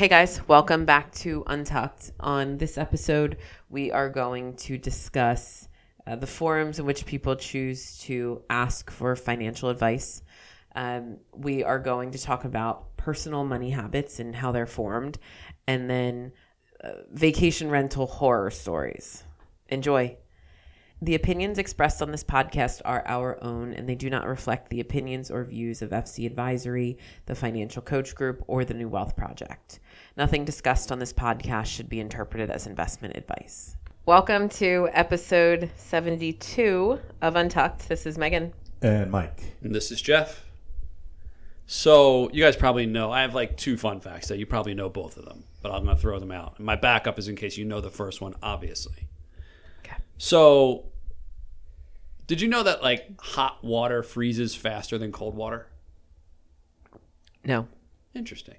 Hey guys, welcome back to Untucked. On this episode, we are going to discuss uh, the forums in which people choose to ask for financial advice. Um, we are going to talk about personal money habits and how they're formed, and then uh, vacation rental horror stories. Enjoy. The opinions expressed on this podcast are our own, and they do not reflect the opinions or views of FC Advisory, the Financial Coach Group, or the New Wealth Project. Nothing discussed on this podcast should be interpreted as investment advice. Welcome to episode 72 of Untucked. This is Megan. And Mike. And this is Jeff. So you guys probably know I have like two fun facts that you probably know both of them, but I'm gonna throw them out. And my backup is in case you know the first one, obviously. Okay. So did you know that like hot water freezes faster than cold water? No. Interesting.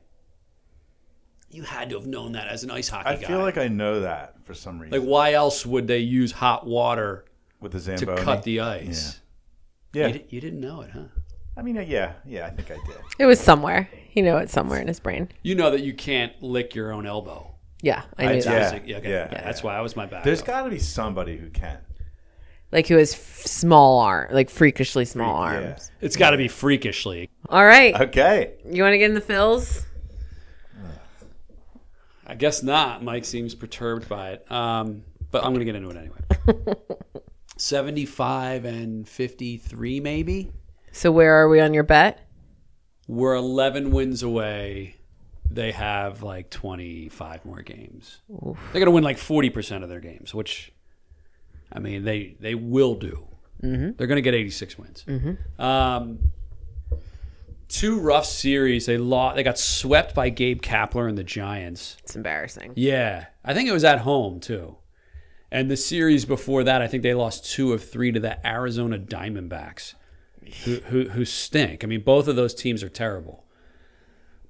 You had to have known that as an ice hockey guy. I guy. feel like I know that for some reason. like why else would they use hot water with the to cut the ice? Yeah. You, di- you didn't know it, huh? I mean, uh, yeah. Yeah, I think I did. It was somewhere. You know it's somewhere in his brain. You know that you can't lick your own elbow. Yeah, I I knew did. that. Yeah, okay. yeah, That's why I was my backup. There's got to be somebody who can. Like he was f- small arm, like freakishly small Yeah. arms. It's got to be freakishly. All right. Okay. You want to get in the Phils? I guess not. Mike seems perturbed by it. Um, but I'm going to get into it anyway. 75 and 53, maybe. So where are we on your bet? We're 11 wins away. They have like 25 more games. They're going to win like 40% of their games, which, I mean, they, they will do. They're going to get 86 wins. Um, two rough series. They lost. They got swept by Gabe Kapler and the Giants. It's embarrassing. Yeah, I think it was at home too. And the series before that, I think they lost two of three to the Arizona Diamondbacks, who, who who stink. I mean, both of those teams are terrible.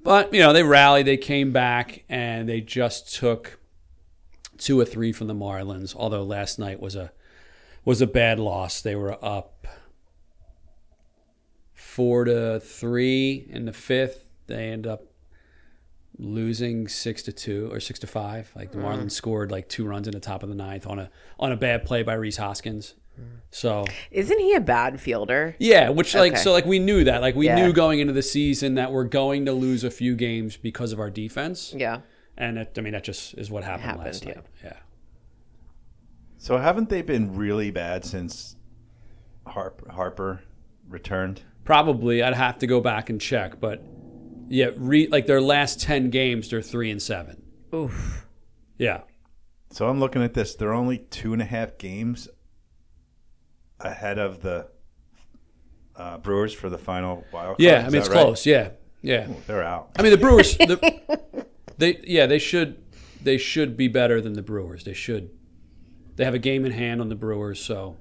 But you know, they rallied, they came back, and they just took two or three from the Marlins. Although last night was a was a bad loss. They were up four to three in the fifth. They end up losing six to two or six to five. Like the Marlins mm. scored like two runs in the top of the ninth on a on a bad play by Rhys Hoskins. Mm. So Isn't he a bad fielder? yeah, which like Okay. so like we knew that like we Yeah. knew going into the season that we're going to lose a few games because of our defense, Yeah. and it, I mean that just is what happened, Happened, last yeah. night. Yeah, So haven't they been really bad since Harp, Harper returned? Probably I'd have to go back and check, but yeah, re, like their last ten games they're three and seven. Oof. Yeah, So I'm looking at this. They're only two and a half games ahead of the uh, Brewers for the final wild card. yeah. I mean it's right? close. Yeah, yeah. They're out. I mean, the Brewers, the, they yeah, they should they should be better than the Brewers. They should. They have a game in hand on the Brewers, so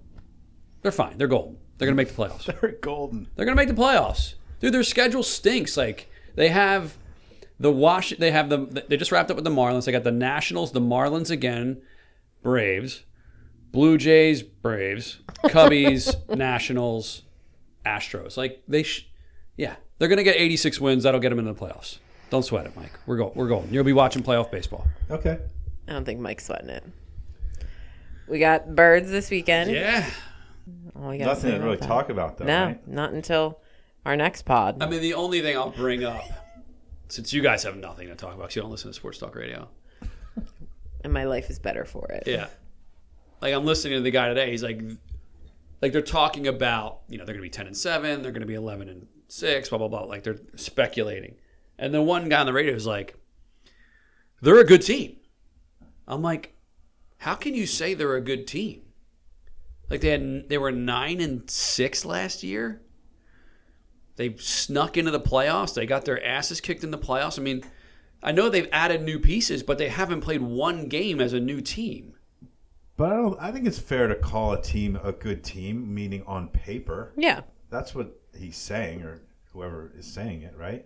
they're fine. They're golden. They're gonna make the playoffs. They're golden. They're gonna make the playoffs, dude. Their schedule stinks. Like they have the Wash. They have the. They just wrapped up with the Marlins. They got the Nationals, the Marlins again, Braves, Blue Jays, Braves, Cubbies, Nationals, Astros. Like they, sh- yeah, they're gonna get 86 wins. That'll get them into the playoffs. Don't sweat it, Mike. We're going. We're going. You'll be watching playoff baseball. Okay. I don't think Mike's sweating it. We got birds this weekend. Yeah. All we gotta Nothing to really that. talk about, though. No, right? not until our next pod. I mean, the only thing I'll bring up, since you guys have nothing to talk about, 'cause you don't listen to Sports Talk Radio. and my life is better for it. Yeah. Like I'm listening to the guy today. He's like, like they're talking about, you know, they're going to be 10 and 7, they're going to be 11 and 6, blah, blah, blah. Like they're speculating. And then one guy on the radio is like, they're a good team. I'm like, how can you say they're a good team? Like they had, they were 9 and 6 last year. They snuck into the playoffs. They got their asses kicked in the playoffs. I mean, I know they've added new pieces, but they haven't played one game as a new team. But I don't. I think it's fair to call a team a good team, meaning on paper. Yeah. That's what he's saying, or whoever is saying it, right?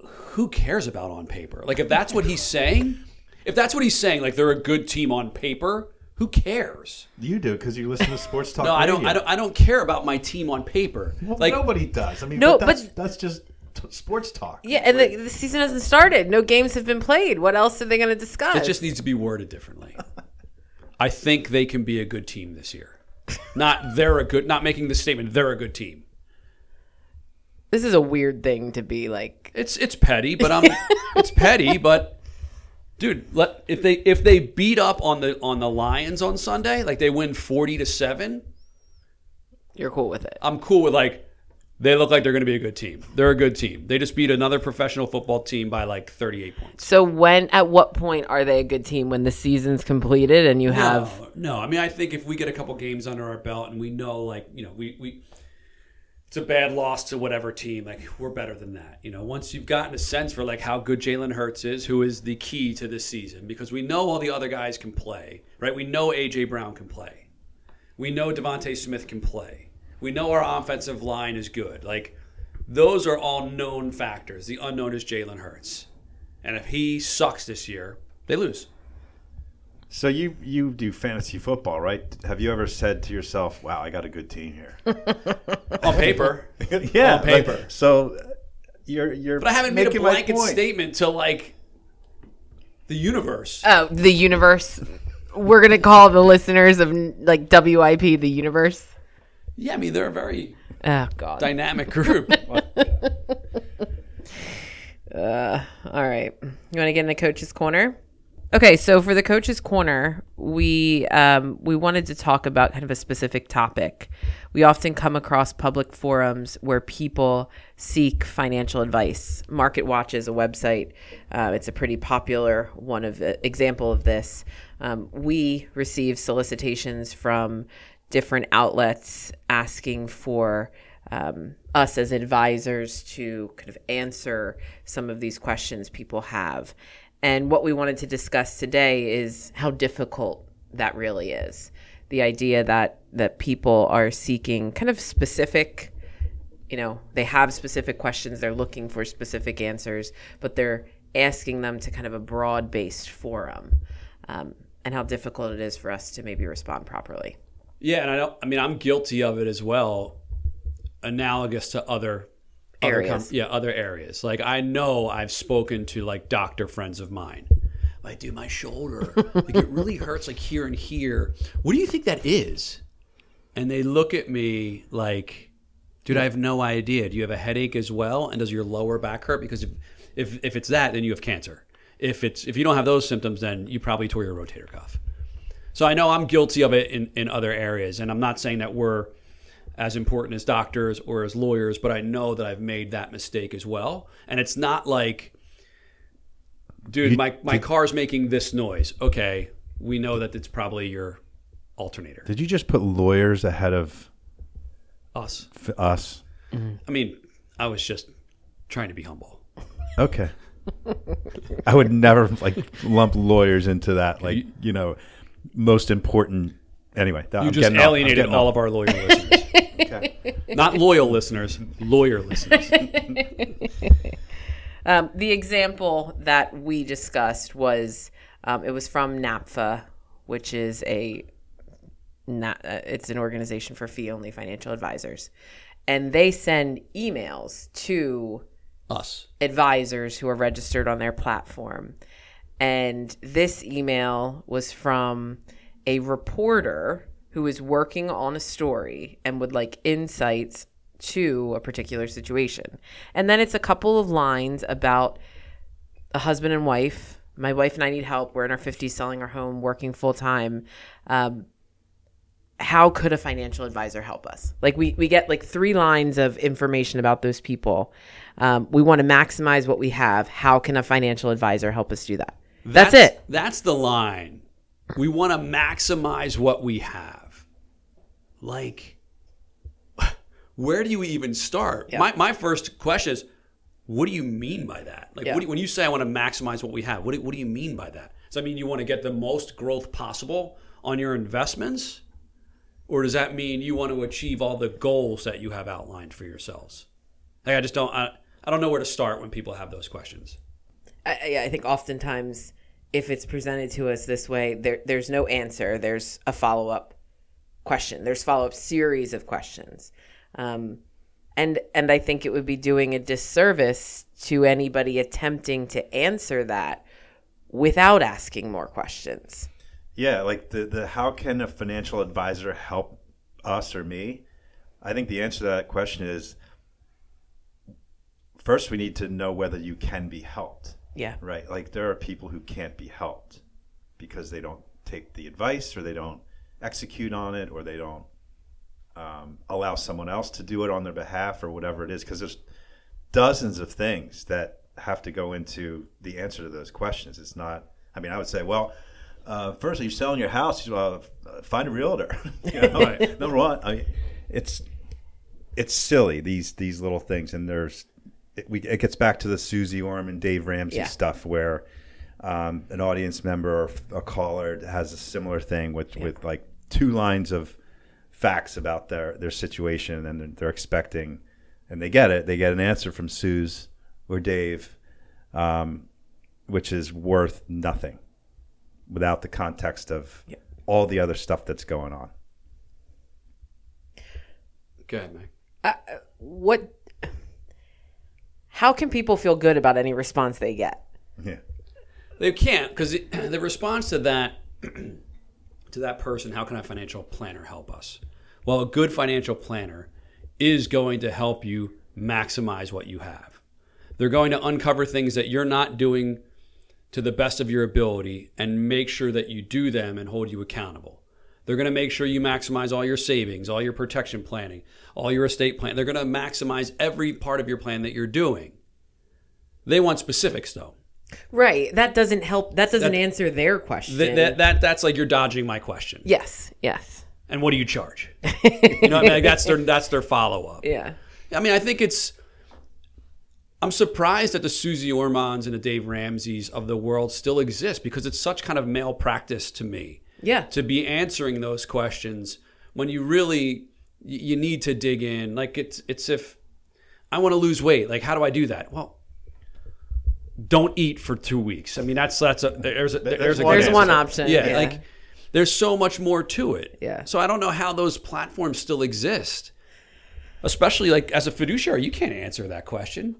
Who cares about on paper? Like if that's what he's saying, if that's what he's saying, like they're a good team on paper, who cares? You do because you listen to sports talk. No, I don't. radio. I don't. I don't care about my team on paper. Well, like nobody does. I mean, No, but that's, but- that's just t- sports talk. Yeah, and the, the season hasn't started. No games have been played. What else are they going to discuss? It just needs to be worded differently. I think they can be a good team this year. Not they're a good. Not making the statement they're a good team. this is a weird thing to be like. It's it's petty, but I'm it's petty, but dude, let if they if they beat up on the on the Lions on Sunday, like they win forty to seven, You're cool with it. I'm cool with like they look like they're going to be a good team. They're a good team. They just beat another professional football team by like 38 points. So when, at what point are they a good team when the season's completed and you have? no, no. I mean, I think if we get a couple games under our belt and we know, like, you know, we we it's a bad loss to whatever team, like we're better than that. You know, once you've gotten a sense for like how good Jalen Hurts is, who is the key to this season, because we know all the other guys can play, right? We know AJ Brown can play. We know DeVonta Smith can play. We know our offensive line is good. Like those are all known factors. The unknown is Jalen Hurts. And if he sucks this year, they lose. So you you do fantasy football, right? Have you ever said to yourself, "Wow, I got a good team here"? On paper. yeah, On paper. but- so uh, you're you're. But I haven't made a blanket statement to like the universe. Oh, the universe. We're gonna call the listeners of like WIP the universe. Yeah, I mean they're a very Oh God. dynamic group. Uh, all right. You want to get in the coach's corner? Okay, so for the coach's corner, we um, we wanted to talk about kind of a specific topic. We often come across public forums where people seek financial advice. Market Watch is a website. Uh, it's a pretty popular one of the example of this. Um, we receive solicitations from different outlets asking for um, us as advisors to kind of answer some of these questions people have. And what we wanted to discuss today is how difficult that really is. The idea that that people are seeking kind of specific, you know, they have specific questions, they're looking for specific answers, but they're asking them to kind of a broad-based forum, um, and how difficult it is for us to maybe respond properly. yeah, and I don't. I mean, I'm guilty of it as well. Analogous to other other Areas. yeah, other areas. Like I know I've spoken to like doctor friends of mine. Like, dude, my shoulder, like it really hurts, like here and here. What do you think that is? And they look at me like, dude, I have no idea. Do you have a headache as well? And does your lower back hurt? Because if if, if it's that, then you have cancer. If it's if you don't have those symptoms, then you probably tore your rotator cuff. So I know I'm guilty of it in, in other areas, and I'm not saying that we're as important as doctors or as lawyers, but I know that I've made that mistake as well. And it's not like, dude, You- my, my car's making this noise. Okay, we know that it's probably your alternator. Did you just put lawyers ahead of Us. f- us? I mean, I was just trying to be humble. Okay. I would never like lump lawyers into that. Like you know, most important. Anyway, that, You I'm just getting off- I'm alienated all of our lawyer listeners. Not loyal listeners, lawyer listeners. Um, the example that we discussed was um, it was from NAPFA, which is a na- uh, it's an organization for fee only financial advisors, and they send emails to Us. advisors who are registered on their platform. And this email was from a reporter who was working on a story and would like insights to a particular situation. And then it's a couple of lines about a husband and wife. My wife and I need help. We're in our 50s selling our home, working full time. Um, how could a financial advisor help us? Like we, we get like three lines of information about those people. Um, we want to maximize what we have. How can a financial advisor help us do that? That's, it. That's the line. We want to maximize what we have. Like, where do you even start? Yeah. My, my first question is, what do you mean by that? Like, Yeah. what do, when you say I want to maximize what we have, what do, what do you mean by that? Does that mean you want to get the most growth possible on your investments? Or does that mean you want to achieve all the goals that you have outlined for yourselves? Like, I just don't, I, I don't know where to start when people have those questions. I, I- I think oftentimes if it's presented to us this way, there, there's no answer. There's a follow up question. There's follow up series of questions. Um, and and I think it would be doing a disservice to anybody attempting to answer that without asking more questions. Yeah, like the the how can a financial advisor help us or me? I think the answer to that question is first we need to know whether you can be helped. Yeah. Right? Like there are people who can't be helped because they don't take the advice or they don't execute on it or they don't um, allow someone else to do it on their behalf or whatever it is because there's dozens of things that have to go into the answer to those questions. It's not. I mean, I would say, well, uh, first, you're selling your house. you Well, uh, find a realtor. you know? Right. Number one, I mean, it's it's silly these these little things, and there's it, we, it gets back to the Suze orm and Dave Ramsey Yeah. stuff where um, an audience member or a caller has a similar thing with with like two lines of facts about their their situation, and they're- they're expecting, and they get it. They get an answer from Suze or Dave, um, which is worth nothing without the context of Yeah. all the other stuff that's going on. Go ahead, Meg. Uh, what? How can people feel good about any response they get? Yeah. They can't because the response to that to that person, how can a financial planner help us? Well, a good financial planner is going to help you maximize what you have. They're going to uncover things that you're not doing to the best of your ability and make sure that you do them and hold you accountable. They're going to make sure you maximize all your savings, all your protection planning, all your estate plan. They're going to maximize every part of your plan that you're doing. They want specifics though. Right. That doesn't help. That doesn't That- answer their question. That, that, that that's like you're dodging my question. yes. Yes. And what do you charge? you know, I mean? Like, that's their that's their follow up. Yeah. I mean, I think it's. I'm surprised that the Suze Ormans and the Dave Ramseys of the world still exist because it's such kind of malpractice to me Yeah. to be answering those questions when you really you need to dig in. Like it's it's if I want to lose weight, like how do I do that? Well, don't eat for two weeks. I mean, that's that's a there's a there's, a one There's one option. yeah, like there's so much more to it. Yeah. So I don't know how those platforms still exist. Especially like as a fiduciary, you can't answer that question.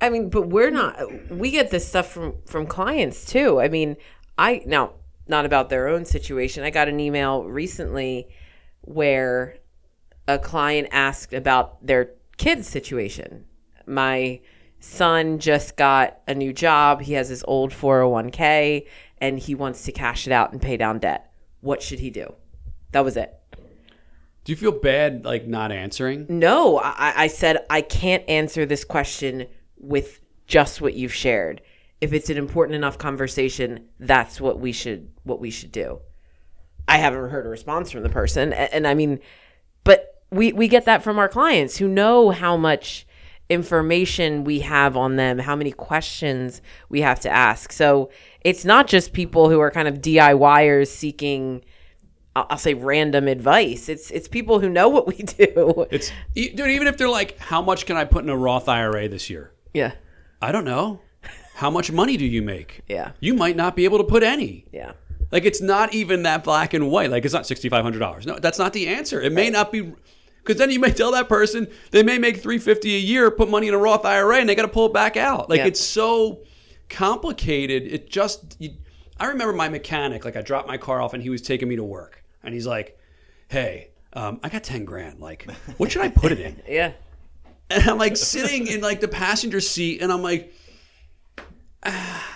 I mean, but we're not. We get this stuff from from clients too. I mean, I now not about their own situation. I got an email recently where a client asked about their kid's situation. My son just got a new job. He has his old 401k and he wants to cash it out and pay down debt. What should he do? That was it. Do you feel bad like not answering? No, I, I said I can't answer this question with just what you've shared. If it's an important enough conversation, that's what we should what we should do. I haven't heard a response from the person, and, and I mean, but we we get that from our clients who know how much information we have on them, how many questions we have to ask. So it's not just people who are kind of DIYers seeking. I'll say random advice. It's it's people who know what we do. It's dude, even if they're like, how much can I put in a Roth IRA this year? Yeah. I don't know. How much money do you make? Yeah. You might not be able to put any. Yeah. Like it's not even that black and white. Like it's not sixty five hundred dollars. No, that's not the answer. It may not be because then you may tell that person they may make three fifty a year, put money in a Roth IRA, and they got to pull it back out. Like Yeah. it's so complicated. It just. You, I remember my mechanic. Like I dropped my car off, and he was taking me to work, and he's like, "Hey, um, I got ten grand. Like, what should I put it in?" Yeah. And I'm like sitting in like the passenger seat, and I'm like, ah,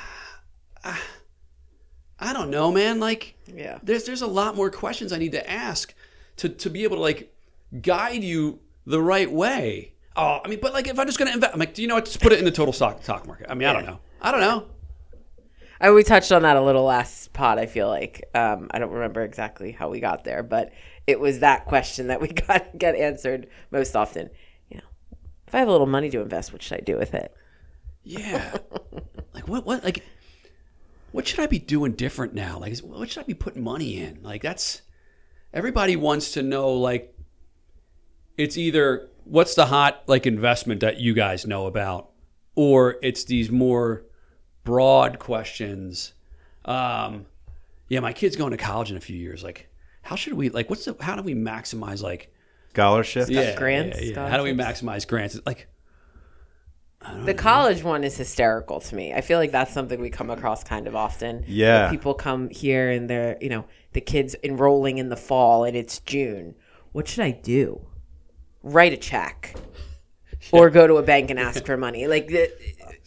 ah, I don't know, man. Like, Yeah. there's there's a lot more questions I need to ask to to be able to like guide you the right way. Oh, I mean, but like if I'm just gonna invest, I'm like, do you know what? Just put it in the total stock stock market. I mean, I don't know. I don't know. I, we touched on that a little last pod. I feel like um, I don't remember exactly how we got there, but it was that question that we got get answered most often. You know, if I have a little money to invest, what should I do with it? Yeah. like what what like what should I be doing different now? Like what should I be putting money in? Like that's everybody wants to know like it's either what's the hot like investment that you guys know about or it's these more broad questions. Um yeah, my kid's going to college in a few years. Like how should we like what's the how do we maximize like scholarship. yeah, grants, yeah, yeah. How do we maximize grants? Like The college one is hysterical to me. I feel like that's something we come across kind of often. Yeah. Like, people come here and they're, you know, the kids enrolling in the fall and it's June. What should I do? Write a check or go to a bank and ask for money. Like, the,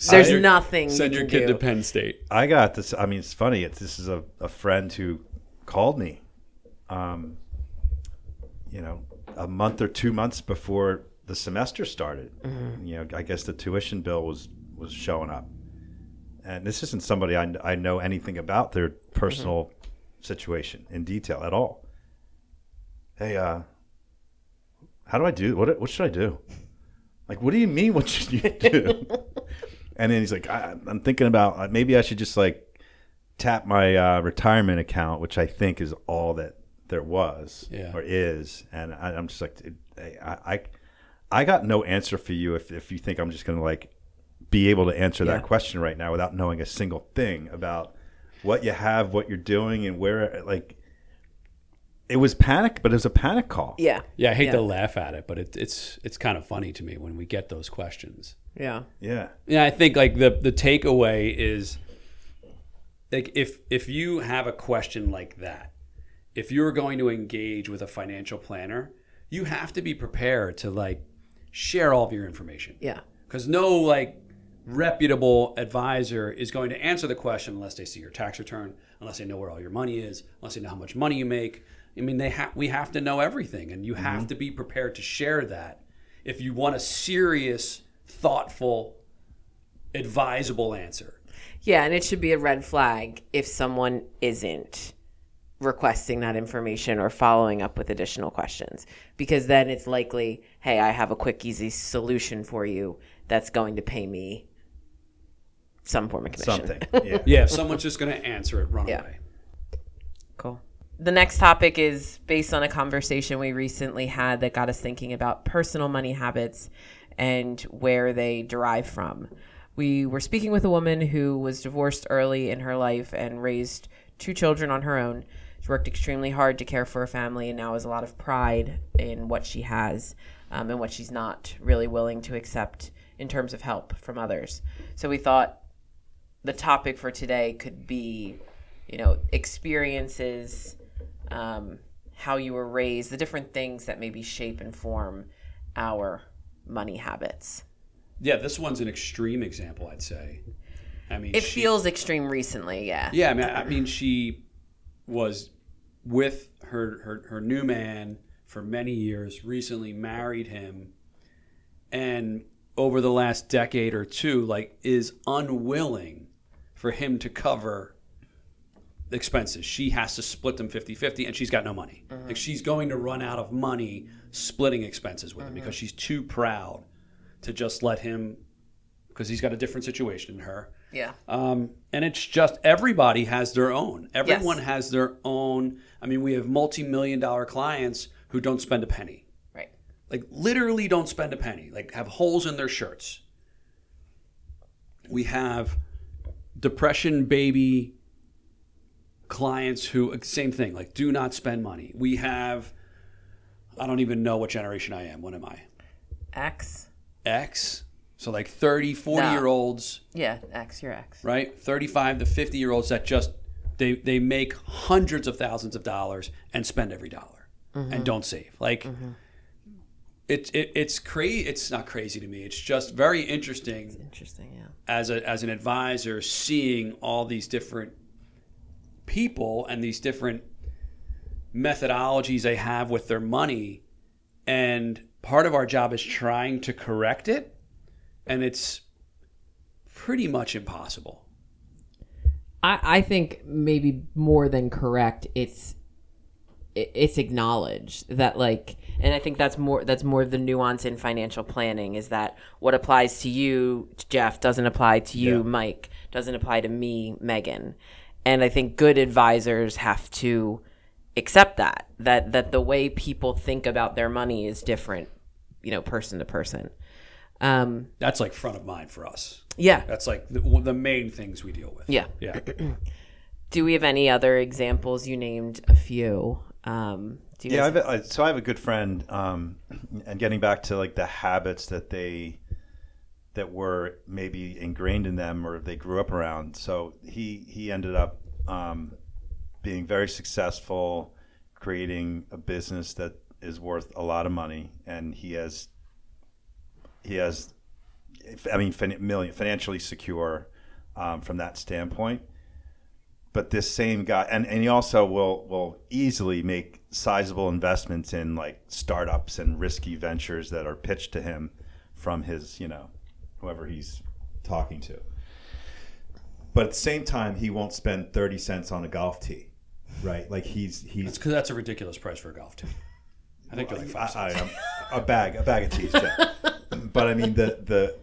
there's your- nothing send you your can kid do. to Penn State. I got this. I mean, it's funny. It's, this is a, a friend who called me, um, you know, a month or two months before the semester started. You know, I guess the tuition bill was was showing up, and this isn't somebody I, I know anything about their personal situation in detail at all. Hey, uh, how do I do? What what should I do? Like, what do you mean? What should you do? And then he's like, I, I'm thinking about uh, maybe I should just like tap my uh, retirement account, which I think is all that there was Yeah. or is. And I, I'm just like, I, I, I got no answer for you if, if you think I'm just going to like be able to answer Yeah. that question right now without knowing a single thing about what you have, what you're doing, and where. Like, it was panic, but it was a panic call. Yeah. Yeah, I hate Yeah. to laugh at it, but it, it's it's kind of funny to me when we get those questions. Yeah. Yeah. Yeah, I think like the the takeaway is like if if you have a question like that, if you're going to engage with a financial planner, you have to be prepared to like share all of your information. Yeah. Because no like reputable advisor is going to answer the question unless they see your tax return, unless they know where all your money is, unless they know how much money you make. I mean, they have we have to know everything, and you have mm-hmm. to be prepared to share that if you want a serious, thoughtful, advisable answer. Yeah, and it should be a red flag if someone isn't requesting that information or following up with additional questions because then it's likely, hey, I have a quick easy solution for you that's going to pay me some form of commission. Something. Yeah. Yeah, if someone's just going to answer it, run Yeah. away. The next topic is based on a conversation we recently had that got us thinking about personal money habits and where they derive from. We were speaking with a woman who was divorced early in her life and raised two children on her own. She worked extremely hard to care for her family and now has a lot of pride in what she has um, and what she's not really willing to accept in terms of help from others. So we thought the topic for today could be, you know, experiences, um, how you were raised, the different things that maybe shape and form our money habits. Yeah, this one's an extreme example, I'd say. I mean, It she- feels extreme recently, yeah. Yeah, I mean, I mean, she was with her, her her new man for many years. Recently married him, and over the last decade or two, like, is unwilling for him to cover expenses. She has to split them 50-50 and she's got no money. Like she's going to run out of money splitting expenses with him because she's too proud to just let him because he's got a different situation than her. Yeah. Um, and it's just everybody has their own. Everyone Yes. has their own. I mean, we have multi-million dollar clients who don't spend a penny. Right. Like literally don't spend a penny. Like have holes in their shirts. We have depression baby clients who same thing, like do not spend money. We have I don't even know what generation I am. What am I? X. X. So like 30, 40 No. year olds Yeah, X, you're X. right? 35 to 50 year olds that just they they make hundreds of thousands of dollars and spend every dollar mm-hmm. and don't save. Like mm-hmm. it's it, it's crazy it's not crazy to me. It's just very interesting Interesting, yeah. as a as an advisor seeing all these different people and these different methodologies they have with their money and part of our job is trying to correct it and it's pretty much impossible. I, I think maybe more than correct it's it's acknowledged that like and i think that's more that's more the nuance in financial planning is that what applies to you jeff doesn't apply to you Yeah. mike doesn't apply to me megan and i think good advisors have to accept that that that the way people think about their money is different you know person to person um That's like front of mind for us. yeah That's like the, the main things we deal with. yeah Yeah. Do we have any other examples? You named a few. Um, Do you yeah, guys- I've, I, so I have a good friend, um, and getting back to like the habits that they that were maybe ingrained in them or they grew up around. So he he ended up um, being very successful, creating a business that is worth a lot of money, and he has he has, I mean, fin- million financially secure um, from that standpoint but this same guy and, and he also will will easily make sizable investments in like startups and risky ventures that are pitched to him from his you know whoever he's talking to but at the same time he won't spend 30 cents on a golf tee right like he's It's he's because that's a ridiculous price for a golf tee. I think they're like five I, cents. I, a bag a bag of tees yeah. but i mean the the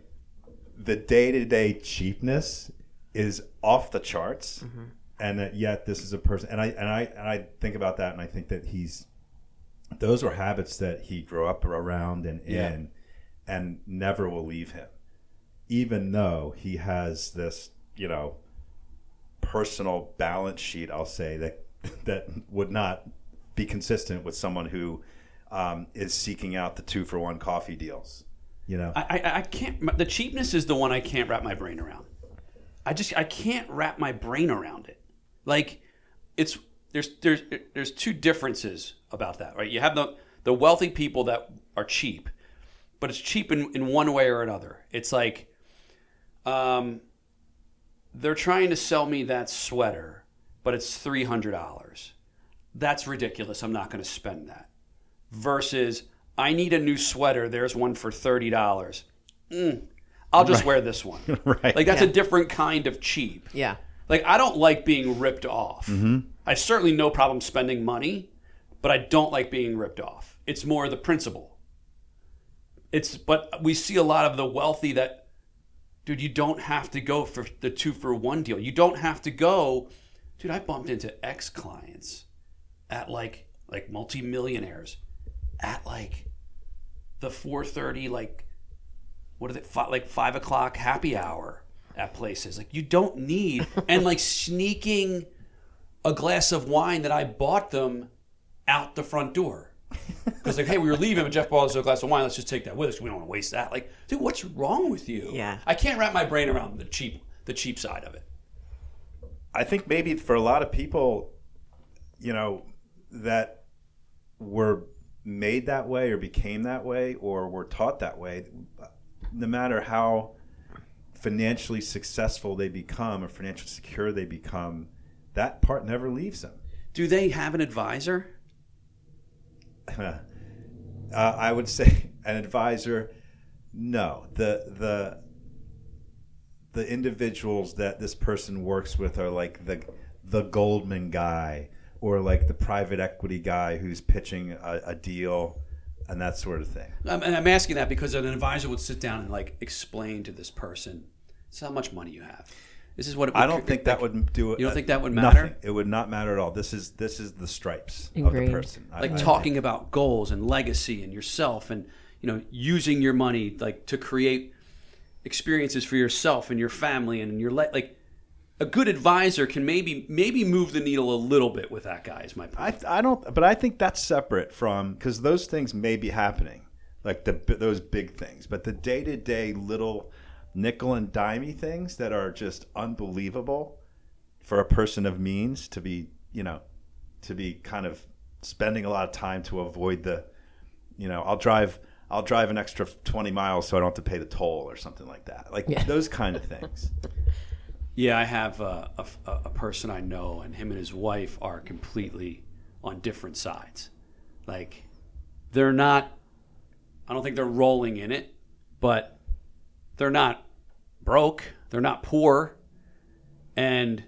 the day-to-day cheapness is off the charts mm-hmm. and that yet this is a person and i and i and i think about that and i think that he's those were habits that he grew up around and Yeah. in and never will leave him even though he has this you know personal balance sheet i'll say that that would not be consistent with someone who um, is seeking out the two for one coffee deals you know I, I, I can't. The cheapness is the one I can't wrap my brain around. I just I can't wrap my brain around it. Like it's there's there's there's two differences about that, right? You have the the wealthy people that are cheap, but it's cheap in, in one way or another. It's like um they're trying to sell me that sweater, but it's three hundred dollars. That's ridiculous. I'm not going to spend that. Versus, I need a new sweater. There's one for thirty dollars. Mm, I'll just wear this one. Right. Like that's a different kind of cheap. yeah. Like I don't like being ripped off. I certainly no problem spending money, but I don't like being ripped off. It's more the principle. It's but we see a lot of the wealthy that dude, you don't have to go for the two for one deal. You don't have to go. Dude, I bumped into ex clients at like like multimillionaires at like the 430 like what are they fi- like five o'clock happy hour at places. Like you don't need and like sneaking a glass of wine that i bought them out the front door because like hey we were leaving but jeff bought us a glass of wine. Let's just take that with us. We don't want to waste that. Like dude what's wrong with you? Yeah. i can't wrap my brain around the cheap the cheap side of it. I think maybe for a lot of people, you know, that were made that way or became that way or were taught that way, no matter how financially successful they become or financially secure they become, that part never leaves them. do they have an advisor uh, I would say an advisor. No, the the the individuals that this person works with are like the the Goldman guy or like the private equity guy who's pitching a, a deal and that sort of thing. I'm, I'm asking that because an advisor would sit down and like explain to this person, "This is how much money you have. This is what it would I don't think that would do it. You don't think that would nothing. matter? It would not matter at all. This is this is the stripes of the person. Like I talking about goals and legacy and yourself and you know using your money like to create experiences for yourself and your family and your le- like a good advisor can maybe maybe move the needle a little bit with that guy is my point. I, I don't, but I think that's separate from because those things may be happening, like the those big things, but the day to day little nickel and dimey things that are just unbelievable for a person of means to be, you know, to be kind of spending a lot of time to avoid the, you know, I'll drive. I'll drive an extra 20 miles so I don't have to pay the toll or something like that. Like Yeah. those kind of things. Yeah, I have a, a, a person I know, and him and his wife are completely on different sides. Like, they're not, I don't think they're rolling in it, but they're not broke. They're not poor. And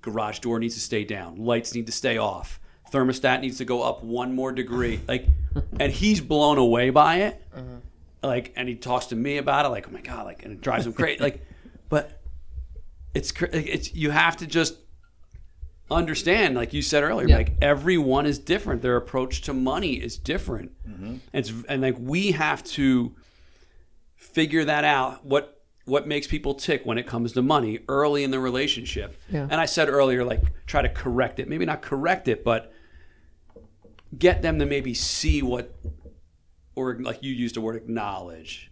garage door needs to stay down, lights need to stay off, thermostat needs to go up one more degree. Like, and he's blown away by it. Uh-huh. Like, and he talks to me about it, like, oh my God, like, and it drives him crazy. like, but it's it's you have to just understand like you said earlier Yeah. like everyone is different their approach to money is different and it's and like we have to figure that out what what makes people tick when it comes to money early in the relationship Yeah. and i said earlier like try to correct it maybe not correct it but get them to maybe see what, or like you used the word acknowledge.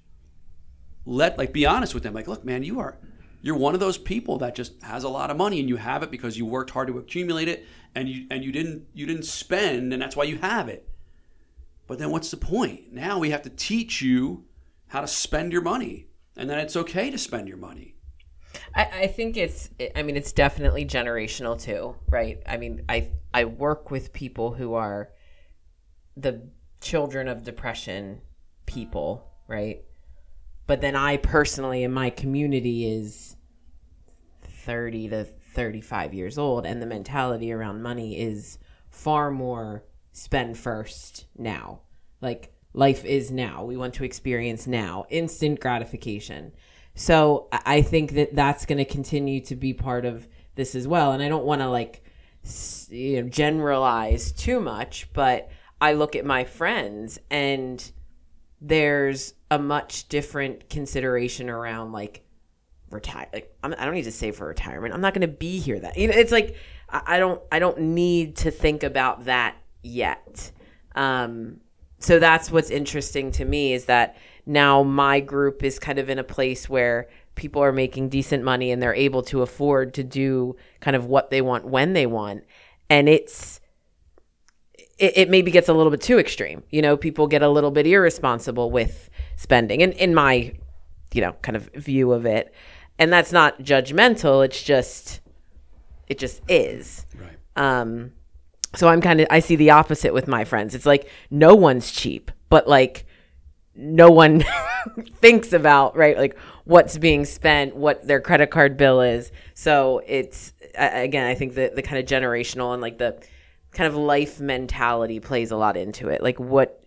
Let like be honest with them. Like, look, man, you are you're one of those people that just has a lot of money and you have it because you worked hard to accumulate it and you and you didn't you didn't spend and that's why you have it. But then what's the point? Now we have to teach you how to spend your money and then it's okay to spend your money. I, I think it's I mean it's definitely generational too, right? I mean I I work with people who are the children of depression people, right? But then I personally in my community is 30 to 35 years old and the mentality around money is far more spend first now. Like life is now. We want to experience now, instant gratification. So I think that that's going to continue to be part of this as well. And I don't want to like you know generalize too much, but I look at my friends and there's a much different consideration around like retire like I'm, i don't need to save for retirement i'm not going to be here that you know it's like I, I don't i don't need to think about that yet um so that's what's interesting to me is that now my group is kind of in a place where people are making decent money and they're able to afford to do kind of what they want when they want. And it's it, it maybe gets a little bit too extreme. You know people get a little bit irresponsible with spending and in my you know kind of view of it. And that's not judgmental. It's just it just is. Right. um so i'm kind of i see the opposite with my friends. It's like no one's cheap but like no one thinks about right like what's being spent what their credit card bill is. So it's again i think the the kind of generational and like the kind of life mentality plays a lot into it. Like what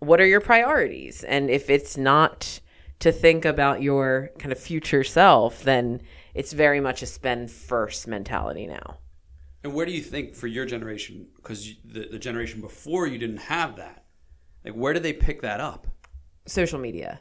what are your priorities? And if it's not to think about your kind of future self then it's very much a spend first mentality now And where do you think for your generation, because the, the generation before you didn't have that, like where did they pick that up? social media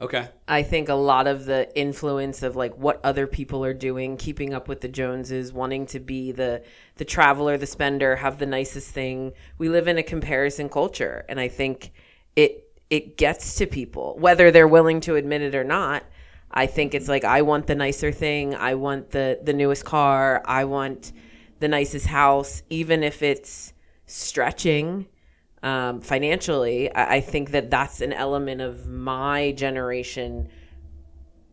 Okay. I think a lot of the influence of like what other people are doing, keeping up with the Joneses, wanting to be the the traveler, the spender, have the nicest thing. We live in a comparison culture, and I think it it gets to people whether they're willing to admit it or not. I think it's like I want the nicer thing, I want the the newest car, I want the nicest house, even if it's stretching um, financially. I, I think that that's an element of my generation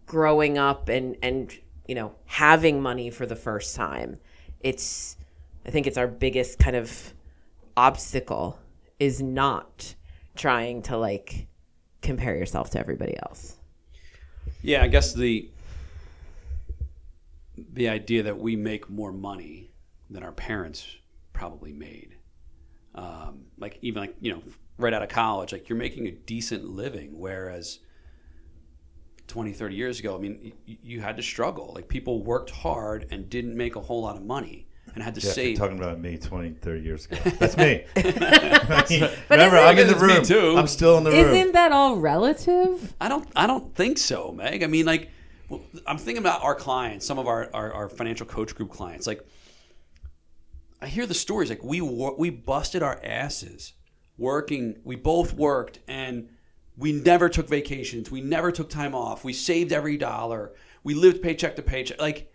growing up and and you know having money for the first time. It's I think it's our biggest kind of obstacle is not trying to like compare yourself to everybody else. Yeah, I guess the the idea that we make more money than our parents probably made. Um, like even like you know right out of college, like you're making a decent living, whereas 20, 30 years ago, I mean, you, you had to struggle. Like people worked hard and didn't make a whole lot of money and had to Jeff, you're save. talking about me 20, 30 years ago. That's me. Remember, I'm in the room. too. I'm still in the room. Isn't that all relative? I don't. I don't think so, Meg. I mean, like, I'm thinking about our clients, some of our, our, our financial coach group clients. Like, I hear the stories. Like, we we busted our asses working. We both worked, and we never took vacations. We never took time off. We saved every dollar. We lived paycheck to paycheck. Like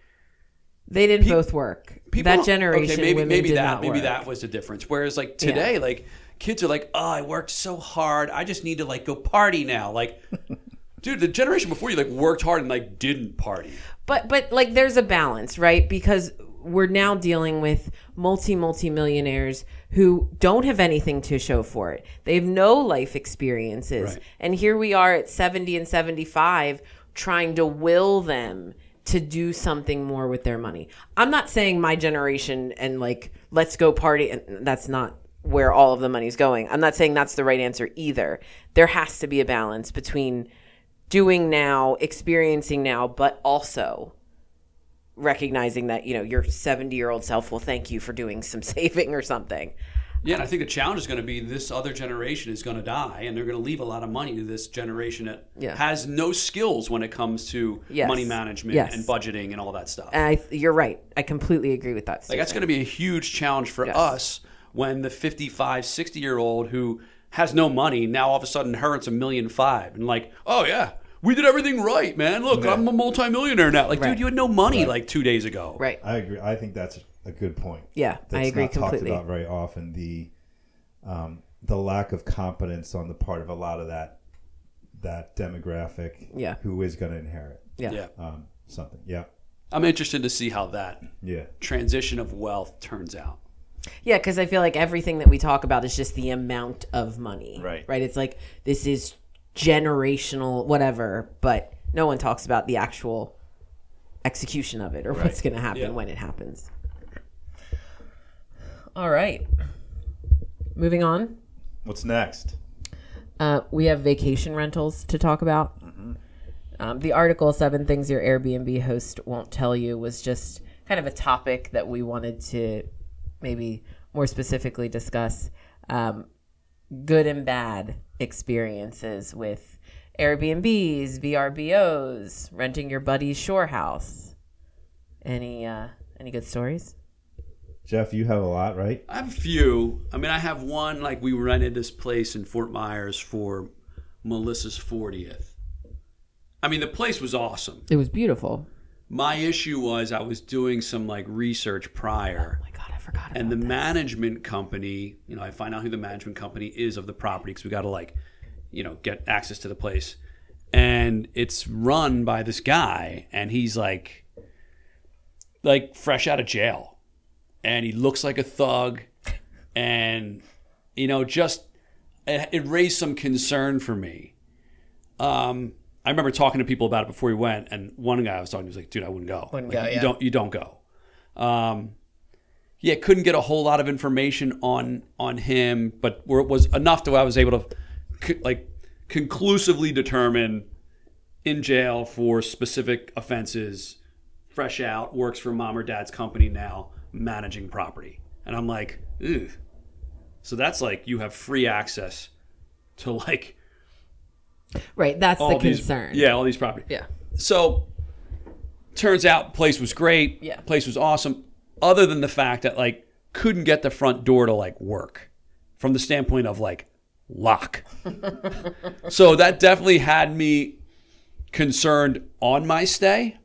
They didn't Pe- both work. people. that generation, Okay, maybe maybe did that maybe work. that was the difference. Whereas like today, like kids are like, oh, I worked so hard. I just need to like go party now. Like. Dude, the generation before you like worked hard and like didn't party. but but like there's a balance right because we're now dealing with multi multi millionaires who don't have anything to show for it. They have no life experiences. Right. and here we are at 70 and 75 trying to will them to do something more with their money. I'm not saying my generation and like let's go party and that's not where all of the money's going. I'm not saying that's the right answer either. There has to be a balance between doing now, experiencing now, but also recognizing that, you know, your 70 year old self will thank you for doing some saving or something. Yeah, and I think the challenge is going to be this other generation is going to die, and they're going to leave a lot of money to this generation that Yeah. has no skills when it comes to Yes. money management Yes. and budgeting and all that stuff. And I, you're right. I completely agree with that. like that's going to be a huge challenge for Yes. us when the 55, 60 year old who has no money now all of a sudden her it's a million five and like, oh yeah, we did everything right, man. Look, Yeah. I'm a multimillionaire now. Like, Right. dude, you had no money Right. like two days ago. Right. I agree. I think that's a good point. Yeah, That's I agree not completely. talked about very often. The um, the lack of competence on the part of a lot of that that demographic. Yeah. Who is going to inherit Yeah. Yeah. um, something? Yeah. I'm interested to see how that Yeah. transition of wealth turns out. Yeah, because I feel like everything that we talk about is just the amount of money. Right. Right. It's like this is generational, whatever, but no one talks about the actual execution of it or what's going to happen Yeah. when it happens. All right. Moving on. What's next? Uh, we have vacation rentals to talk about. Um, the article, Seven Things Your Airbnb Host Won't Tell You, was just kind of a topic that we wanted to maybe more specifically discuss um, good and bad experiences with Airbnbs, VRBOs, renting your buddy's shore house. Any, uh, any good stories? Jeff, you have a lot, right? I have a few. I mean, I have one like we rented this place in Fort Myers for Melissa's 40th. I mean, the place was awesome. It was beautiful. My issue was I was doing some like research prior. My God, I forgot about and the that. management company, you know, I find out who the management company is of the property because we got to like, you know, get access to the place. And it's run by this guy, and he's like, like fresh out of jail, and he looks like a thug, and you know, just it, it raised some concern for me. Um, I remember talking to people about it before we went, and one guy I was talking to was like, "Dude, I wouldn't go. Wouldn't Like, go, You yeah. don't. You don't go." Um, yeah, couldn't get a whole lot of information on on him, but where it was enough to I was able to co- like conclusively determine in jail for specific offenses, fresh out, works for mom or dad's company now, managing property, and I'm like, Ugh. so that's like you have free access to like right. That's the these concern. yeah all these property Yeah. so turns out place was great Yeah. place was awesome other than the fact that like couldn't get the front door to like work from the standpoint of like lock so that definitely had me concerned on my stay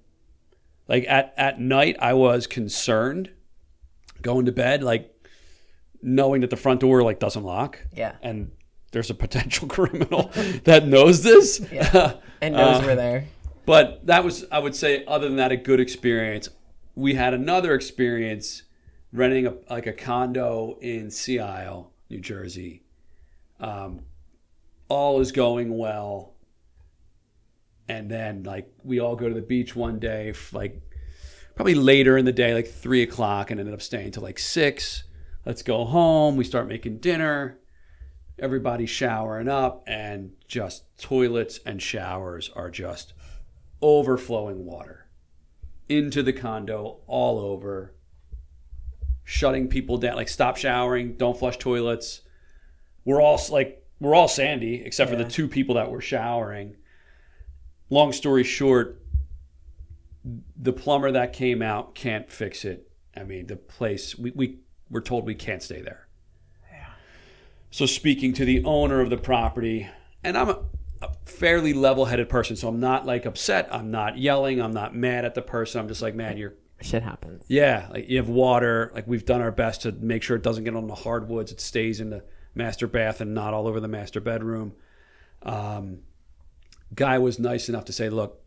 like at at night i was concerned going to bed like knowing that the front door like doesn't lock Yeah. and there's a potential criminal that knows this Yeah. And knows Uh, we're there. but that was, I would say, other than that, a good experience. We had another experience renting a, like a condo in Sea Isle, New Jersey. Um, all is going well, and then like we all go to the beach one day, like probably later in the day, like three o'clock, and ended up staying till like six. Let's go home. We start making dinner. Everybody's showering up, and just toilets and showers are just overflowing water into the condo all over, shutting people down. Like stop showering, don't flush toilets. We're all like we're all sandy except for the two people that were showering. Long story short, the plumber that came out can't fix it. I mean, the place we we were told we can't stay there. Yeah. So speaking to the owner of the property, and I'm fairly level-headed person, so I'm not like upset. I'm not yelling. I'm not mad at the person. I'm just like, man, you're Shit happens. yeah, like you have water. Like we've done our best to make sure it doesn't get on the hardwoods. It stays in the master bath and not all over the master bedroom. Um, guy was nice enough to say, "Look,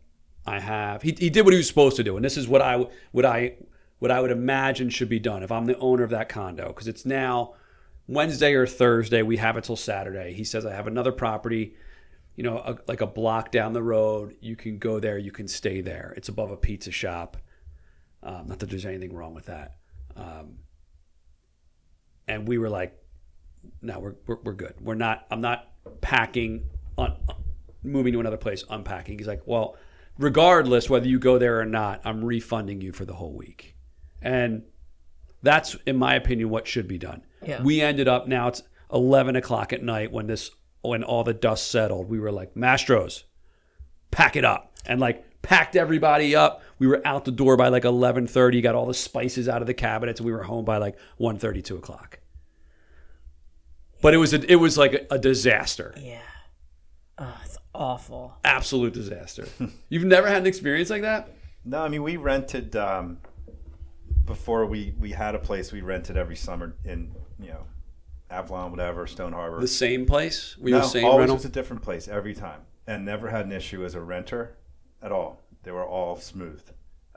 I have." He, he did what he was supposed to do, and this is what I would I what I would imagine should be done if I'm the owner of that condo because it's now Wednesday or Thursday. We have it till Saturday. He says I have another property. You know, a, like a block down the road. You can go there. You can stay there. It's above a pizza shop. Um, not that there's anything wrong with that. Um, and we were like, no, we're, we're, we're good. We're not, I'm not packing, un, moving to another place, unpacking. He's like, well, regardless whether you go there or not, I'm refunding you for the whole week. And that's, in my opinion, what should be done. Yeah. We ended up now, it's 11 o'clock at night when this, when all the dust settled. We were like, Mastros, pack it up and like packed everybody up we were out the door by like 11.30 got all the spices out of the cabinets and we were home by like 1.30 2 o'clock but it was a, it was like a, a disaster, Yeah. Oh, it's awful. absolute disaster. You've never had an experience like that? No, I mean we rented um, before we we had a place we rented every summer in you know Avalon, whatever, Stone Harbor. The same place? Were you no, the same always rental? was a different place every time, and never had an issue as a renter at all. They were all smooth.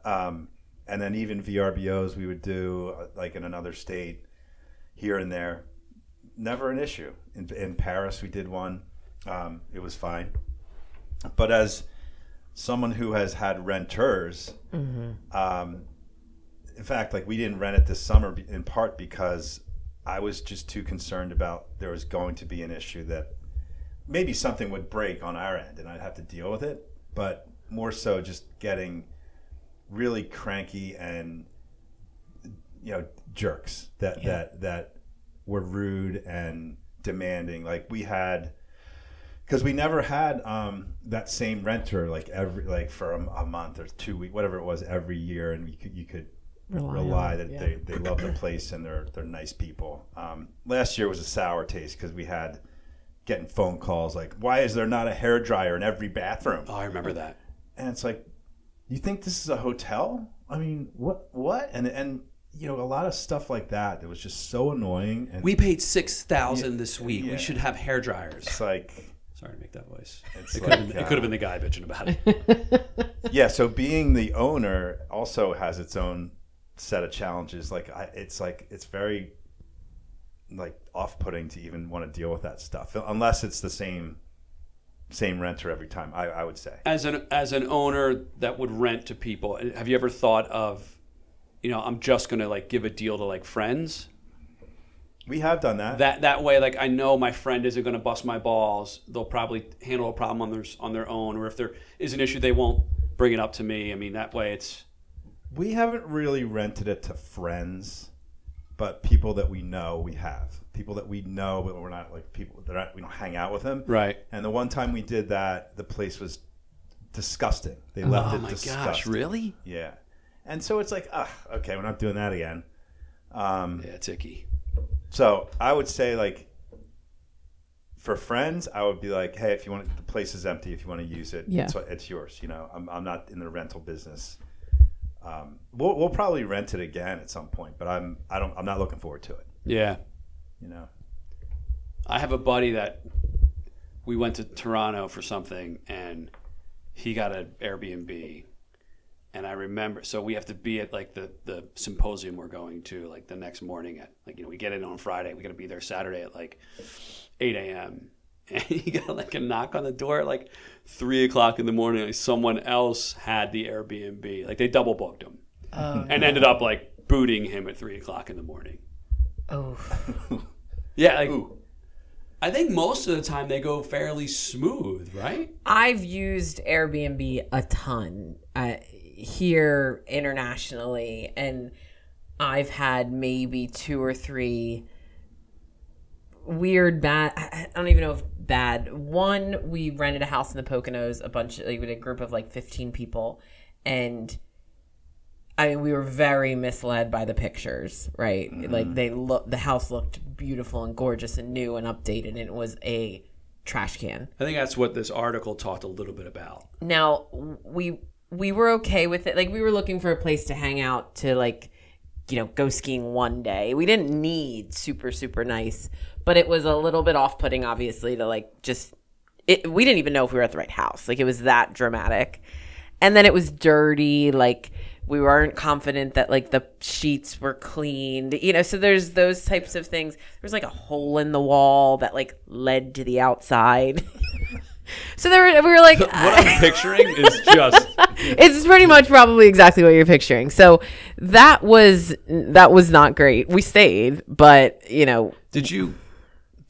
Um, and then even VRBOs we would do uh, like in another state, here and there, never an issue. In, in Paris we did one, um, it was fine. But as someone who has had renters, um, in fact, like we didn't rent it this summer in part because I was just too concerned about there was going to be an issue that maybe something would break on our end and I'd have to deal with it, but more so just getting really cranky and you know jerks that that that were rude and demanding. Like we had because we never had um, that same renter like every like for a, a month or two week whatever it was every year, and you could you could rely, that they, they love the place and they're they're nice people. Um, last year was a sour taste because we had getting phone calls like, "Why is there not a hair dryer in every bathroom?" Oh, I remember that. and it's like, you think this is a hotel? I mean, what what? And and you know a lot of stuff like that that was just so annoying. And We paid six thousand Yeah, this week. yeah. We should have hair dryers. it's like Sorry to make that voice. It's it could have like, been, it uh, could have been the guy bitching about it. yeah. So being the owner also has its own set of challenges. Like I, it's like it's very like off-putting to even want to deal with that stuff unless it's the same same renter every time. I, I would say. As an as an owner that would rent to people, have you ever thought of, you know, I'm just gonna like give a deal to like friends? We have done that. That that way, like I know my friend isn't gonna bust my balls. They'll probably handle a problem on their on their own, or if there is an issue, they won't bring it up to me. I mean, that way it's We haven't really rented it to friends, but people that we know we have. People that we know, but we're not like people that are, we don't hang out with them. right. And the one time we did that, the place was disgusting. They left it. Oh it my disgusting. gosh, really? Yeah. And so it's like, ah, okay, we're not doing that again. Um, Yeah, it's icky. so I would say like for friends, I would be like, hey, if you want, the place is empty. If you want to use it, Yeah. it's, it's yours. You know, I'm, I'm not in the rental business. Um, we'll, we'll probably rent it again at some point, but I'm I don't I'm not looking forward to it. Yeah. You know, I have a buddy that we went to Toronto for something and he got an Airbnb. And I remember, so we have to be at like the, the symposium we're going to like the next morning at like, you know, we get in on Friday. We got to be there Saturday at like 8 a.m. And he got like a knock on the door at like three o'clock in the morning. Like someone else had the Airbnb. Like they double booked him and ended up like booting him at three o'clock in the morning. Oh, Yeah, like I think most of the time they go fairly smooth, right? I've used Airbnb a ton uh, here internationally, and I've had maybe two or three weird bad. I I don't even know if bad. One, we rented a house in the Poconos, a bunch, of, like with a group of like fifteen people, and I mean, we were very misled by the pictures, right? Mm-hmm. Like they look, the house looked beautiful and gorgeous and new and updated, and it was a trash can. I think that's what this article talked a little bit about. Now we we were okay with it. Like we were looking for a place to hang out to like you know go skiing one day. We didn't need super super nice, but it was a little bit off putting, obviously, to like just it. We didn't even know if we were at the right house. Like it was that dramatic, and then it was dirty. Like we weren't confident that like the sheets were cleaned. You know, so there's those types of things. There's like a hole in the wall that like led to the outside. So there were, we were like, What I'm picturing is just it's pretty much probably exactly what you're picturing. So that was that was not great. We stayed, but you know, Did you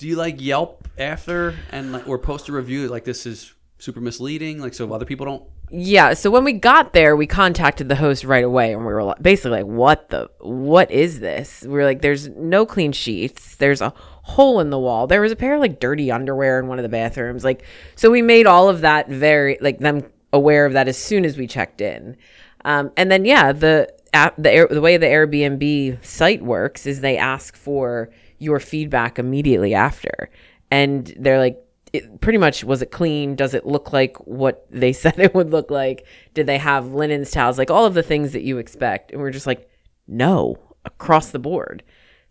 do you like Yelp after and like or post a review like this is super misleading like so other people don't yeah. So when we got there, we contacted the host right away, and we were basically like, "What the? What is this?" We were like, "There's no clean sheets. There's a hole in the wall. There was a pair of like dirty underwear in one of the bathrooms. Like, so we made all of that very like them aware of that as soon as we checked in. Um, and then yeah, the the the way the Airbnb site works is they ask for your feedback immediately after. And they're like, it pretty much was it clean? Does it look like what they said it would look like? Did they have linens, towels, like all of the things that you expect? And we're just like, no, across the board.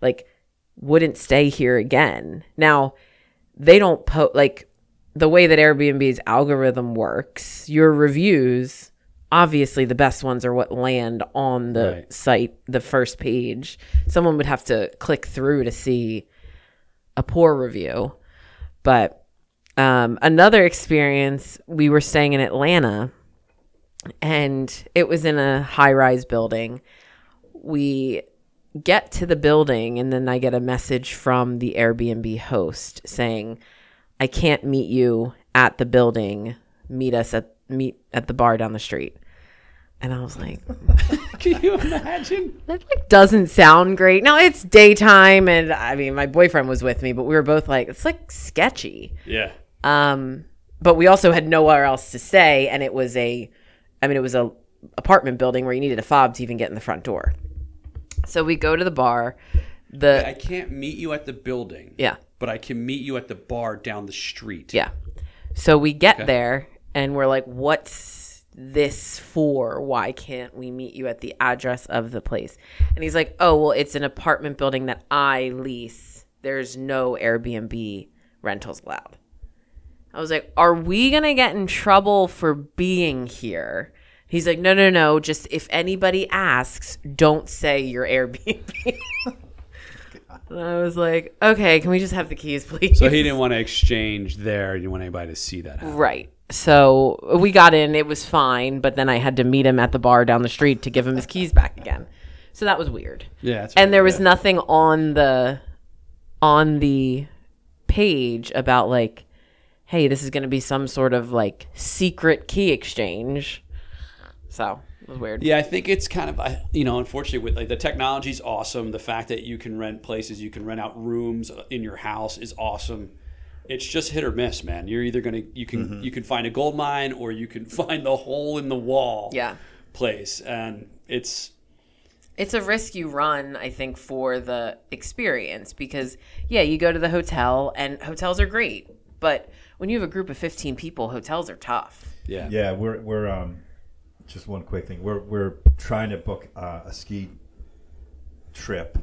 Like, wouldn't stay here again. Now, they don't put like the way that Airbnb's algorithm works, your reviews, obviously the best ones are what land on the Right. site, the first page. Someone would have to click through to see a poor review. But um, another experience, we were staying in Atlanta and it was in a high rise building. We get to the building and then I get a message from the Airbnb host saying, I can't meet you at the building. Meet us at meet at the bar down the street. And I was like, Can you imagine? that like doesn't sound great. Now it's daytime and I mean my boyfriend was with me, but we were both like, it's like sketchy. Yeah. Um, but we also had nowhere else to stay, and it was a, I mean, it was a apartment building where you needed a fob to even get in the front door. So we go to the bar. The I can't meet you at the building. yeah, But I can meet you at the bar down the street. yeah. So we get there, and we're like, "What's this for? Why can't we meet you at the address of the place?" And he's like, "Oh, well, it's an apartment building that I lease. There's no Airbnb rentals allowed." I was like, "Are we gonna get in trouble for being here?" He's like, "No, no, no. Just if anybody asks, don't say your Airbnb." and I was like, "Okay, can we just have the keys, please?" So he didn't want to exchange there. He didn't want anybody to see that happen. Right. So we got in. It was fine, but then I had to meet him at the bar down the street to give him his keys back again. So that was weird. Yeah. That's And there was nothing on the on the page about like, hey, this is going to be some sort of like secret key exchange. So it was weird. Yeah, I think it's kind of you know, unfortunately, with like the technology's awesome. The fact that you can rent places, you can rent out rooms uh, in your house is awesome. It's just hit or miss, man. You're either gonna you can you can find a gold mine or you can find the hole in the wall. Yeah. place, and it's It's a risk you run, I think, for the experience because, yeah, you go to the hotel and hotels are great. But when you have a group of 15 people, hotels are tough. yeah Yeah, we're we're um, just one quick thing. We're we're trying to book uh, a ski trip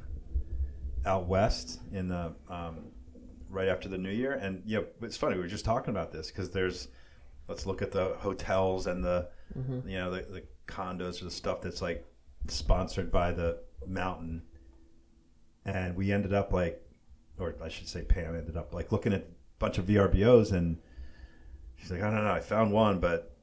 out west in the um, right after the new year, and yeah, it's funny. We were just talking about this because there's let's look at the hotels and the you know the, the condos or the stuff that's like sponsored by the mountain, and we ended up like, or I should say, Pam ended up like looking at a bunch of VRBOs and. She's like, I don't know. I found one, but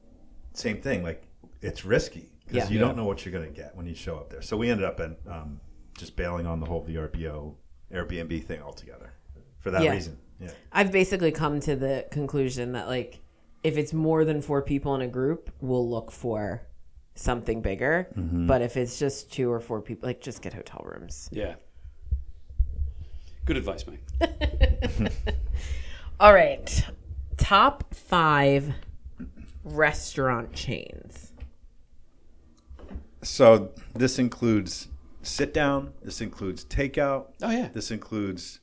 same thing. Like, it's risky because Yeah. you Yeah. don't know what you're going to get when you show up there. So we ended up in, um, just bailing on the whole VRBO Airbnb thing altogether for that Yeah. reason. Yeah. I've basically come to the conclusion that, like, if it's more than four people in a group, we'll look for something bigger. Mm-hmm. But if it's just two or four people, like, just get hotel rooms. yeah. Good advice, Mike. All right. Top five restaurant chains. So this includes sit down. This includes takeout. Oh yeah, This includes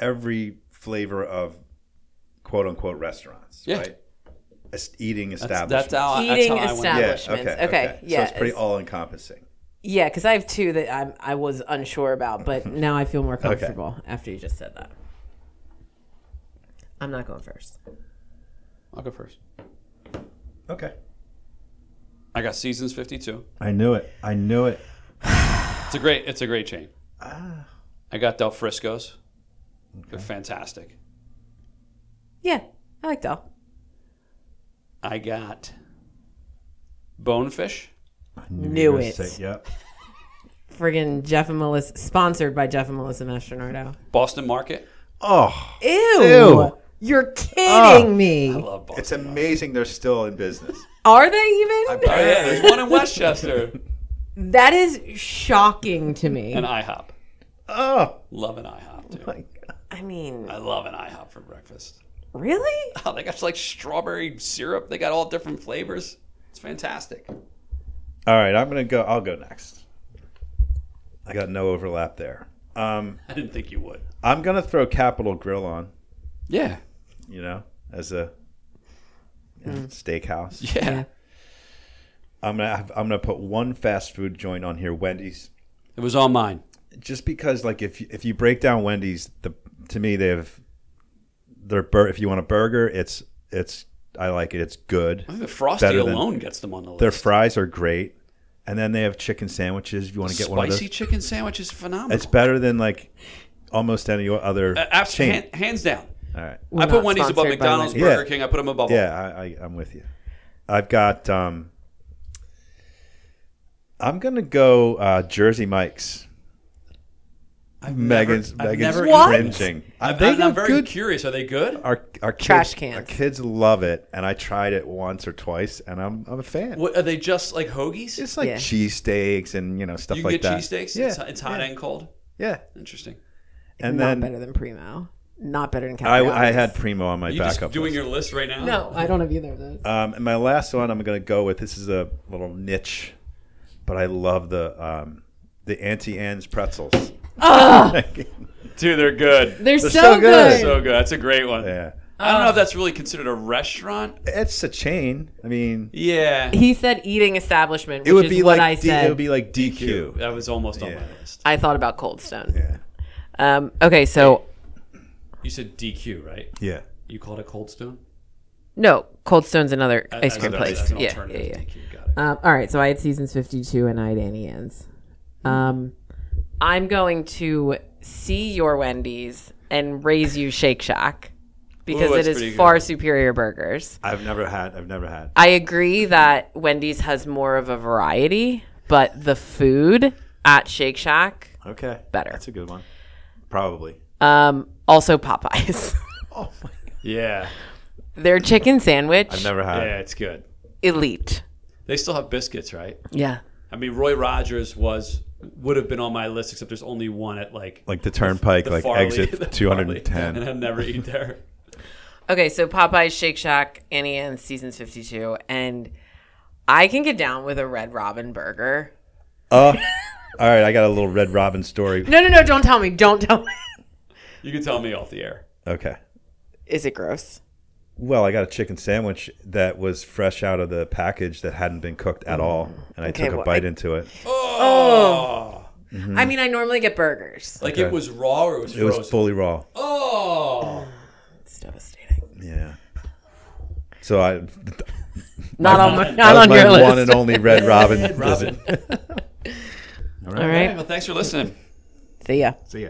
every flavor of quote unquote restaurants. Yeah. Right. Es- eating establishments. that's how I- Eating that's how I went. yeah. establishments. Okay. Okay, Yeah, So yeah, it's pretty all encompassing. Yeah, because I have two that I'm, I was unsure about, but now I feel more comfortable after you just said that. I'm not going first. I'll go first. Okay. I got Seasons 52. I knew it. I knew it. It's a great. It's a great chain. Ah. I got Del Frisco's. They're fantastic. Yeah, I like Del. I got Bonefish. I knew, Knew you were gonna it. say- yep. Friggin' Jeff and Melissa, sponsored by Jeff and Melissa Mastronardo. Boston Market. Oh, Ew. Ew. You're kidding Oh. me. I love Boston. it's amazing they're still in business. Are they even? Oh yeah, there's one in Westchester that is shocking to me. and IHOP. Oh, Love an IHOP oh too. my God. I mean, I love an IHOP for breakfast. really? Oh, they got like strawberry syrup. They got all different flavors. It's fantastic. All right, I'm gonna go. I'll go next. I got no overlap there. Um, I didn't think you would. I'm gonna throw Capital Grille on. Yeah. You know, as a you know, steakhouse. Yeah. Yeah. I'm gonna I'm gonna put one fast food joint on here, Wendy's. It was on mine. Just because, like, if you- if you break down Wendy's, the to me they have their bur- if you want a burger, it's it's I like it. It's good. I think the Frosty Better than- alone gets them on the list. Their fries are great, and then they have chicken sandwiches. If you want to get one of Spicy chicken sandwich is phenomenal. it's better than like almost any other Uh, abs- chain. hand- hands down. All right. We're I put not Wendy's above sponsored by McDonald's, Wendy's. Burger Yeah. King. I put them above. Yeah, I, I, I'm with you. I've got. um I'm gonna go uh, Jersey Mike's. I've Megan's never, I've Megan's never What? cringing. I'm, they I'm, I'm very good. curious. Are they good? Our our kids, Trash cans. Our kids love it, and I tried it once or twice, and I'm I'm a fan. What, are they just like hoagies? It's like Yeah. cheesesteaks and you know stuff you can like get that. cheesesteaks. Yeah, It's, it's hot yeah, and cold. yeah. Interesting. And not then better than Primo. Not better than I, I had Primo on my Are you backup. just doing list. your list right now? No, I don't have either of those. Um, and my last one, I'm going to go with. This is a little niche, but I love the um, the Auntie Anne's pretzels. Dude, they're good. They're, They're so, so good. good. so good. That's a great one. yeah, I don't know if that's really considered a restaurant. it's a chain. I mean, Yeah. He said eating establishment, which it would is be what like I D, said. it would be like DQ. That was almost on Yeah. my list. I thought about Cold Stone. Yeah, Um, okay, so You said DQ, right? yeah. You called it Cold Stone? no, Cold Stone's another ice cream place. as an yeah, alternative yeah, to yeah. DQ. Got it. Um, all right, so I had seasons 52 and I had Annie Ann's. Um, I'm going to see your Wendy's and raise you Shake Shack because Ooh, it that's is pretty far good. superior burgers. I've never had. I've never had. I agree that Wendy's has more of a variety, but the food at Shake Shack, Okay, Better. That's a good one. Probably. um, also Popeyes. Oh my! God. Yeah. Their chicken sandwich, I've never had. Yeah, it's good. elite. They still have biscuits, right? Yeah. I mean, Roy Rogers was would have been on my list, except there's only one at like Like the Turnpike, the like Farley- exit 210. Farley, and I've never eaten there. Okay, so Popeyes, Shake Shack, Annie and Seasons 52, and I can get down with a Red Robin burger. Oh, all right. I got a little Red Robin story. No, no, no, don't tell me. Don't tell me. You can tell me off the air. Okay. Is it gross? Well, I got a chicken sandwich that was fresh out of the package that hadn't been cooked at all, and I Okay, took a well, bite I- into it. Oh, I mm-hmm. mean, I normally get burgers. like Okay. it was raw or it was It frozen. was fully raw. oh, It's devastating. Yeah. So I Not on, my, that not was on my your one list. and only Red Robin Red visit. Robin. all All right. All right. right. Well, thanks for listening. See ya. See ya.